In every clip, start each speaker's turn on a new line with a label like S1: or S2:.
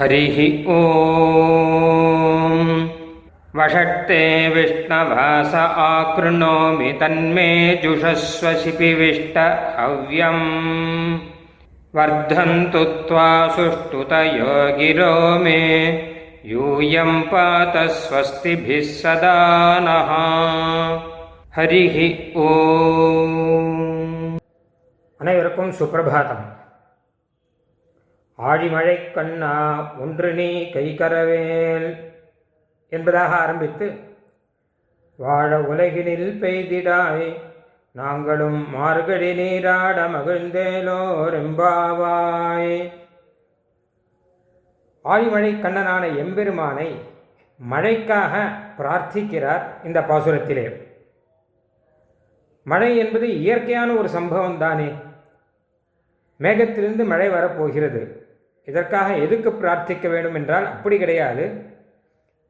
S1: हरिः ओ वषट्ते विष्णवास आकृणोमि तन्मे जुषस्वशिपिविष्ट हव्यम्। वर्धन्तु त्वा सुष्ठुतयो गिरो मे। यूयम् पात स्वस्तिभिः सदा नः। हरिः ओ
S2: अनैरपुम् सुप्रभातम्। ஆழிமழை கண்ணா ஒன்று நீ கைகரவேல் என்பதாக ஆரம்பித்து வாழ உலகினில் பெய்திடாய் நாங்களும் மார்கழி நீராட மகிழ்ந்தேலோரெம்பாவாய் ஆழிமழை கண்ணனான எம்பெருமானை மழைக்காக பிரார்த்திக்கிறார் இந்த பாசுரத்திலே. மழை என்பது இயற்கையான ஒரு சம்பவம் தானே. மேகத்திலிருந்து மழை வரப்போகிறது. இதற்காக எதுக்கு பிரார்த்திக்க வேண்டும் என்றால் அப்படி கிடையாது.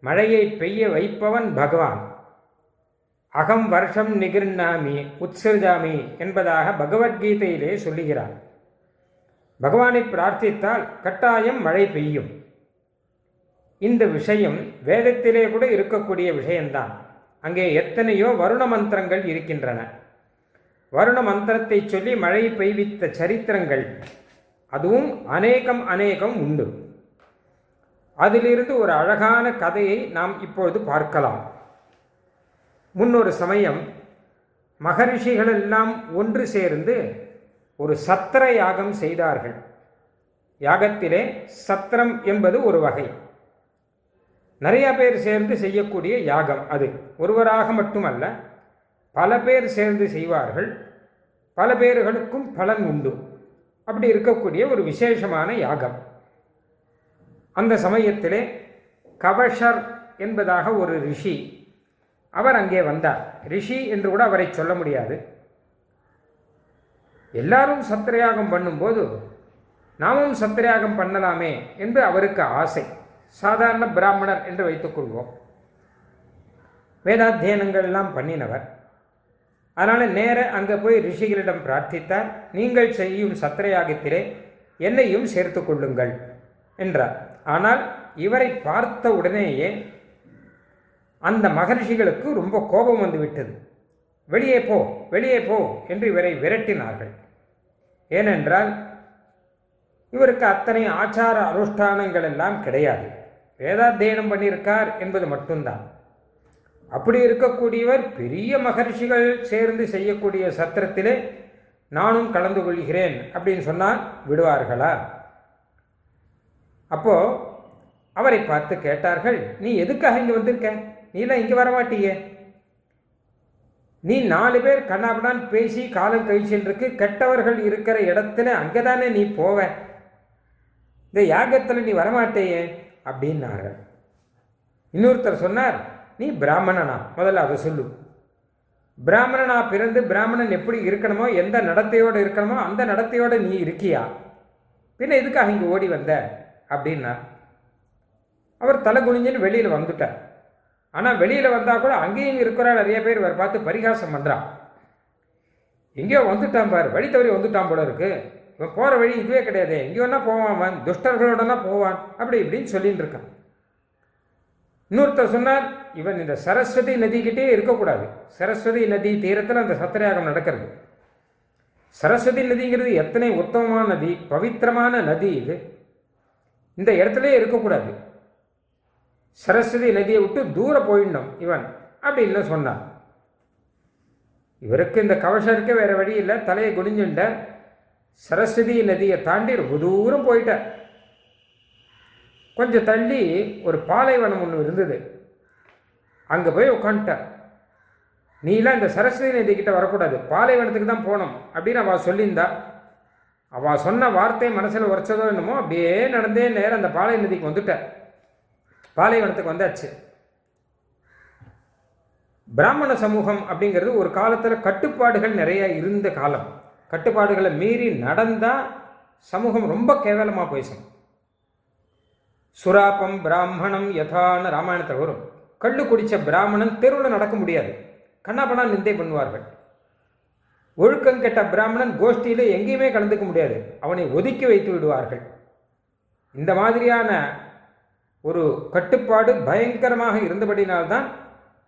S2: மழையை பெய்ய வைப்பவன் பகவான். அகம் வருஷம் நிகிர்ணாமி உத்சிருஜாமி என்பதாக பகவத்கீதையிலே சொல்லுகிறார். பகவானை பிரார்த்தித்தால் கட்டாயம் மழை பெய்யும். இந்த விஷயம் வேதத்திலே கூட இருக்கக்கூடிய விஷயம்தான். அங்கே எத்தனையோ வருண மந்திரங்கள் இருக்கின்றன. வருண மந்திரத்தை சொல்லி மழை பெய்வித்த சரித்திரங்கள் அதுவும் அநேகம் அநேகம் உண்டு. அதிலிருந்து ஒரு அழகான கதையை நாம் இப்பொழுது பார்க்கலாம். முன்னொரு சமயம் மகரிஷிகள் எல்லாம் ஒன்று சேர்ந்து ஒரு சத்திர யாகம் செய்தார்கள். யாகத்திலே சத்திரம் என்பது ஒரு வகை. நிறைய பேர் சேர்ந்து செய்யக்கூடிய யாகம் அது. ஒருவராக மட்டுமல்ல பல பேர் சேர்ந்து செய்வார்கள். பல பேர்களுக்கும் பலன் உண்டு. அப்படி இருக்கக்கூடிய ஒரு விசேஷமான யாகம். அந்த சமயத்திலே கவஷர் என்பதாக ஒரு ரிஷி அவர் அங்கே வந்தார். ரிஷி என்று கூட அவரை சொல்ல முடியாது. எல்லாரும் சத்திரயாகம் பண்ணும்போது நாமும் சத்திரயாகம் பண்ணலாமே என்று அவருக்கு ஆசை. சாதாரண பிராமணர் என்று வைத்துக்கொள்வோம் வேதாத்தியனங்கள் எல்லாம் பண்ணினவர். அதனால் நேர அங்கே போய் ரிஷிகளிடம் பிரார்த்தித்தார். நீங்கள் செய்யும் சத்திரயாகத்திலே என்னையும் சேர்த்து கொள்ளுங்கள் என்றார். ஆனால் இவரை பார்த்த உடனேயே அந்த மகரிஷிகளுக்கு ரொம்ப கோபம் வந்துவிட்டது வெளியே போ வெளியே போ என்று இவரை விரட்டினார்கள். ஏனென்றால் இவருக்கு அத்தனை ஆச்சார அனுஷ்டானங்கள் எல்லாம் கிடையாது. வேதாத்தியனம் பண்ணியிருக்கார் என்பது மட்டும்தான். அப்படி இருக்கக்கூடியவர் பெரிய மகர்ஷிகள் சேர்ந்து செய்யக்கூடிய சத்திரத்திலே நானும் கலந்து கொள்கிறேன் அப்படின்னு சொன்னால் விடுவார்களா? அப்போ அவரை பார்த்து கேட்டார்கள் நீ எதுக்காக இங்கே வந்திருக்க? நீலாம் இங்கே வரமாட்டியே. நீ நாலு பேர் கண்ணாபடான் பேசி காலம் கழிச்சின்றிருக்கு கெட்டவர்கள் இருக்கிற இடத்துல அங்கே தானே நீ போவ? இந்த யாகத்தில் நீ வரமாட்டேயே? அப்படின்னாரு இன்னொருத்தர் சொன்னார் நீ பிராமணனா? முதல்ல அதை சொல்லு. பிராமணனா பிறந்து பிராமணன் எப்படி இருக்கணுமோ எந்த நடத்தையோடு இருக்கணுமோ அந்த நடத்தையோடு நீ இருக்கியா? பின்ன எதுக்காக இங்கே ஓடி வந்த? அப்படின்னா அவர் தலை குனிஞ்சுன்னு வெளியில் வந்துட்டார். ஆனால் வெளியில் வந்தால் கூட அங்கேயும் இருக்கிறா நிறைய பேர் இவர் பார்த்து பரிகாசம் பண்ணுறான் எங்கேயோ வந்துட்டான் பார் வழி தவறி வந்துட்டான் போல இருக்கு. இவன் போகிற வழி இதுவே கிடையாது. எங்கேயோன்னா போவான் அவன் துஷ்டர்களோடனா போவான் அப்படி இப்படின்னு சொல்லின்னு இருக்கான். இன்னொருத்தர் சொன்னார் இவன் இந்த சரஸ்வதி நதிக்கிட்டே இருக்கக்கூடாது. சரஸ்வதி நதி தீரத்தில் அந்த சத்திரயாகம் நடக்கிறது. சரஸ்வதி நதிங்கிறது எத்தனை உத்தமமான நதி பவித்திரமான நதி இது. இந்த இடத்துல இருக்கக்கூடாது. சரஸ்வதி நதியை விட்டு தூர போயிடணும் இவன் அப்படின்னு சொன்னான் இவருக்கு இந்த கவசம் இருக்க வேறு வழி இல்லை. தலையை குடிஞ்சுண்ட சரஸ்வதி நதியை தாண்டி ரொம்ப தூரம் போயிட்டார். கொஞ்சம் தள்ளி ஒரு பாலைவனம் ஒன்று இருந்தது. அங்கே போய் உட்காந்துட்டார் நீலாம் இந்த சரஸ்வதி நதி கிட்ட வரக்கூடாது. பாலைவனத்துக்கு தான் போகணும் அப்படின்னு அவள் சொல்லியிருந்தா. அவள் சொன்ன வார்த்தையை மனசில் உரைச்சதோ என்னமோ அப்படியே நடந்தே நேரம் அந்த பாலை நதிக்கு வந்துட்டார் பாலைவனத்துக்கு வந்தாச்சு. பிராமண சமூகம் அப்படிங்கிறது ஒரு காலத்தில் கட்டுப்பாடுகள் நிறைய இருந்த காலம். கட்டுப்பாடுகளை மீறி நடந்தால் சமூகம் ரொம்ப கேவலமாக பேசும் சுராப்பம் பிராமணம் யதான்னு ராமாயணத்தில் வரும். கள்ளு குடித்த பிராமணன் தெருவில் நடக்க முடியாது. கண்ணாப்பண்ணா நிந்தை பண்ணுவார்கள். ஒழுக்கம் கெட்ட பிராமணன் கோஷ்டியில் எங்கேயுமே கலந்துக்க முடியாது. அவனை ஒதுக்கி வைத்து விடுவார்கள். இந்த மாதிரியான ஒரு கட்டுப்பாடு பயங்கரமாக இருந்தபடினால்தான்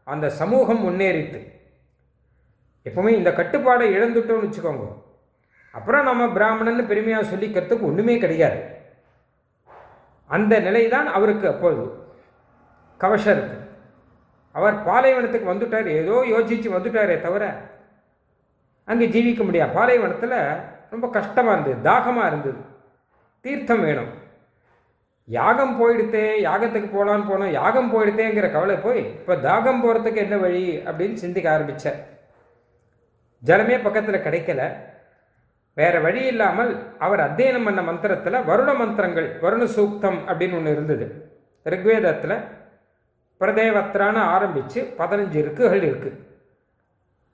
S2: அந்த சமூகம் முன்னேறித்து எப்பவுமே இந்த கட்டுப்பாடை இழந்துட்டோம்னு வச்சுக்கோங்க. அப்புறம் நம்ம பிராமணன் பெருமையாக சொல்லிக்கிறதுக்கு ஒன்றுமே கிடையாது. அந்த நிலை தான் அவருக்கு அப்போது கவஷருக்கு அவர் பாலைவனத்துக்கு வந்துட்டார். ஏதோ யோசிச்சு வந்துட்டாரே தவிர அங்கே ஜீவிக்க முடியாது பாலைவனத்தில் ரொம்ப கஷ்டமாக இருந்தது தாகமாக இருந்தது. தீர்த்தம் வேணும். யாகம் போயிடுத்தே யாகத்துக்கு போகலான்னு போனோம். யாகம் போயிடுத்தேங்கிற கவலை போய் இப்போ தாகம் போகிறதுக்கு என்ன வழி அப்படின்னு சிந்திக்க ஆரம்பித்தார் ஜலமே பக்கத்தில் கிடைக்கல. வேற வழி இல்லாமல் அவர் அத்தியனம் பண்ண மந்திரத்தில் வருண மந்திரங்கள் வருண சூக்தம் அப்படின்னு ஒன்று இருந்தது. ரிக்வேதத்தில் பிரதேவத்திரான ஆரம்பித்து பதினஞ்சு இருக்குகள் இருக்கு.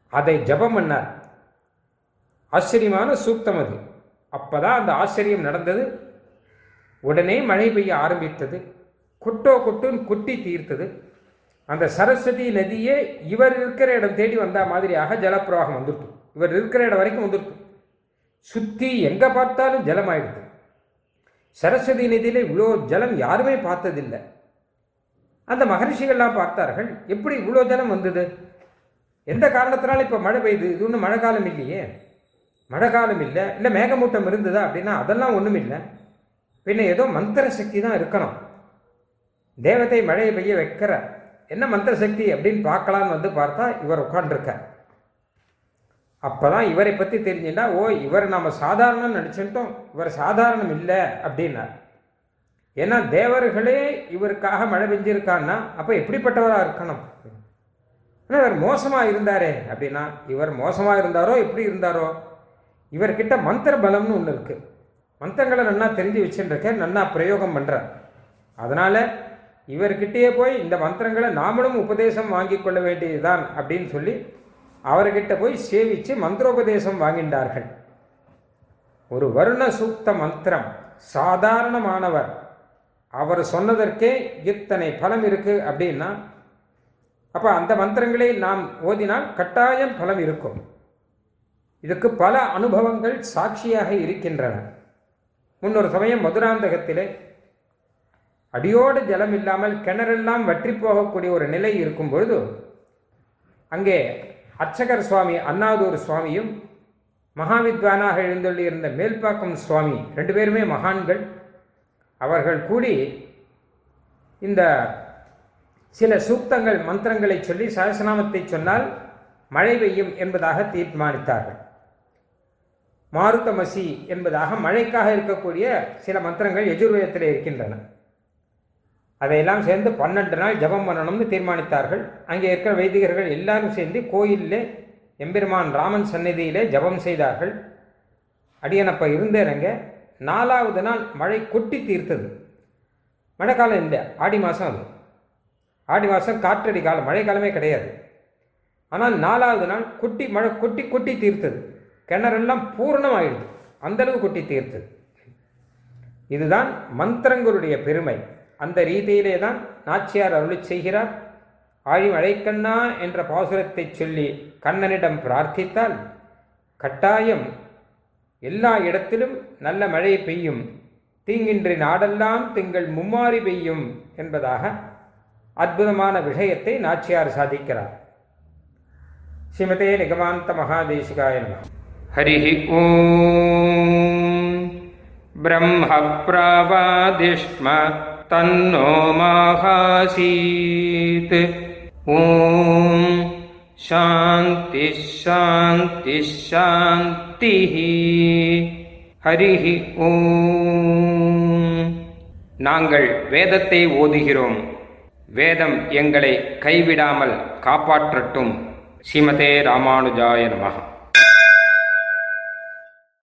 S2: அதை ஜபம் பண்ணார். ஆச்சரியமான சூக்தம் அது. அப்பதான் அந்த ஆச்சரியம் நடந்தது. உடனே மழை பெய்ய ஆரம்பித்தது. கொட்டோ குட்டுன்னு கொட்டி தீர்த்தது. அந்த சரஸ்வதி நதியே இவர் இருக்கிற இடம் தேடி வந்த மாதிரியாக ஜலப்பிரவாகம் வந்துருக்கும். இவர் இருக்கிற இடம் வரைக்கும் வந்துருக்கும். சுற்றி எங்கே பார்த்தாலும் ஜலம் ஆயிடுது சரஸ்வதி நதியில் இவ்வளோ ஜலம் யாருமே பார்த்ததில்லை. அந்த மகரிஷிகள்லாம் பார்த்தார்கள் எப்படி இவ்வளோ ஜலம் வந்தது? எந்த காரணத்தினால இப்போ மழை பெய்யுது இது ஒன்றும் மழை காலம் இல்லையே. மழை காலம் இல்லை. இல்லை மேகமூட்டம் இருந்ததா? அப்படின்னா அதெல்லாம் ஒன்றும் இல்லை. பின்ன ஏதோ மந்திர சக்தி தான் இருக்கணும். தேவதை மழையை பெய்ய வைக்கிற என்ன மந்திர சக்தி? அப்படின்னு பார்க்கலான்னு வந்து பார்த்தா இவர் உட்காண்டிருக்கார் அப்போ தான் இவரை பற்றி தெரிஞ்சுட்டா ஓ இவர் நம்ம சாதாரணம் நடிச்சுட்டோம் இவர் சாதாரணம் இல்லை அப்படின்னார். ஏன்னா தேவர்களே இவருக்காக மழை பெஞ்சிருக்கான்னா அப்போ எப்படிப்பட்டவராக இருக்கணும்? ஆனால் இவர் மோசமாக இருந்தாரே அப்படின்னா இவர் மோசமாக இருந்தாரோ எப்படி இருந்தாரோ? இவர்கிட்ட மந்திர பலம்னு ஒன்று இருக்குது மந்திரங்களை நன்னா தெரிஞ்சு வச்சுருக்க நன்னா பிரயோகம் பண்ணுறார் அதனால் இவர்கிட்டயே போய் இந்த மந்திரங்களை நாமளும் உபதேசம் வாங்கி கொள்ள வேண்டியதுதான் அப்படின்னு சொல்லி அவர்கிட்ட போய் சேவித்து மந்திரோபதேசம் வாங்கின்றார்கள். ஒரு வருண சூக்த மந்திரம் சாதாரணமானவர். அவர் சொன்னதற்கே இத்தனை பலம் இருக்கு அப்படின்னா அப்போ அந்த மந்திரங்களை நாம் ஓதினால் கட்டாயம் பலம் இருக்கும். இதுக்கு பல அனுபவங்கள் சாட்சியாக இருக்கின்றன. முன்னொரு சமயம் மதுராந்தகத்திலே அடியோடு ஜலம் இல்லாமல் கிணறெல்லாம் வற்றி போகக்கூடிய ஒரு நிலை இருக்கும் பொழுது அங்கே அர்ச்சகர் சுவாமி அண்ணாதூர் சுவாமியும் மகாவித்வானாக எழுந்தள்ளி இருந்த மேல்பாக்கம் சுவாமி ரெண்டு பேருமே மகான்கள். அவர்கள் கூடி இந்த சில சூக்தங்கள் மந்திரங்களை சொல்லி சகசநாமத்தை சொன்னால் மழை பெய்யும் என்பதாக தீர்மானித்தார்கள். மாருத்தமசி என்பதாக மழைக்காக இருக்கக்கூடிய சில மந்திரங்கள் எஜுர்வேதத்தில் இருக்கின்றன. அதையெல்லாம் சேர்ந்து பன்னெண்டு நாள் ஜபம் பண்ணணும்னு தீர்மானித்தார்கள். அங்கே இருக்கிற வைதிகர்கள் எல்லாரும் சேர்ந்து கோயிலில் எம்பெருமான் ராமன் சந்நிதியிலே ஜபம் செய்தார்கள். அடியனப்ப இருந்தேனங்க நாலாவது நாள் மழை கொட்டி தீர்த்தது. மழைக்காலம் இல்லை ஆடி மாதம் அது. ஆடி மாதம் காற்றடி காலம் மழை காலமே கிடையாது. ஆனால் நாலாவது நாள் கொட்டி மழை கொட்டி கொட்டி தீர்த்தது. கிணறெல்லாம் பூர்ணமாயிடுது. அந்தளவு கொட்டி தீர்த்தது. இதுதான் மந்திரங்களுடைய பெருமை. அந்த ரீதியிலே தான் நாச்சியார் அருளி செய்கிறார். ஆழிமழைக்கண்ணா என்ற பாசுரத்தை சொல்லி கண்ணனிடம் பிரார்த்தித்தால் கட்டாயம் எல்லா இடத்திலும் நல்ல மழை பெய்யும். தீங்கின்றி நாடெல்லாம் திங்கள் மும்மாறி பெய்யும் என்பதாக அற்புதமான விஷயத்தை நாச்சியார் சாதிக்கிறார். ஸ்ரீமதே நிகமாந்த மகாதேசிகாய ஹரி
S1: ஓம். பிரம்ம பிரவாதிஷ்ம तन्नो माहासीत् ॐ शान्तिः शान्तिः शान्तिः ஹரிஹ ஓம் நாங்கள் வேதத்தை ஓதுகிறோம் வேதம் எங்களை கைவிடாமல் காப்பாற்றட்டும் ஸ்ரீமதே ராமானுஜாய நமः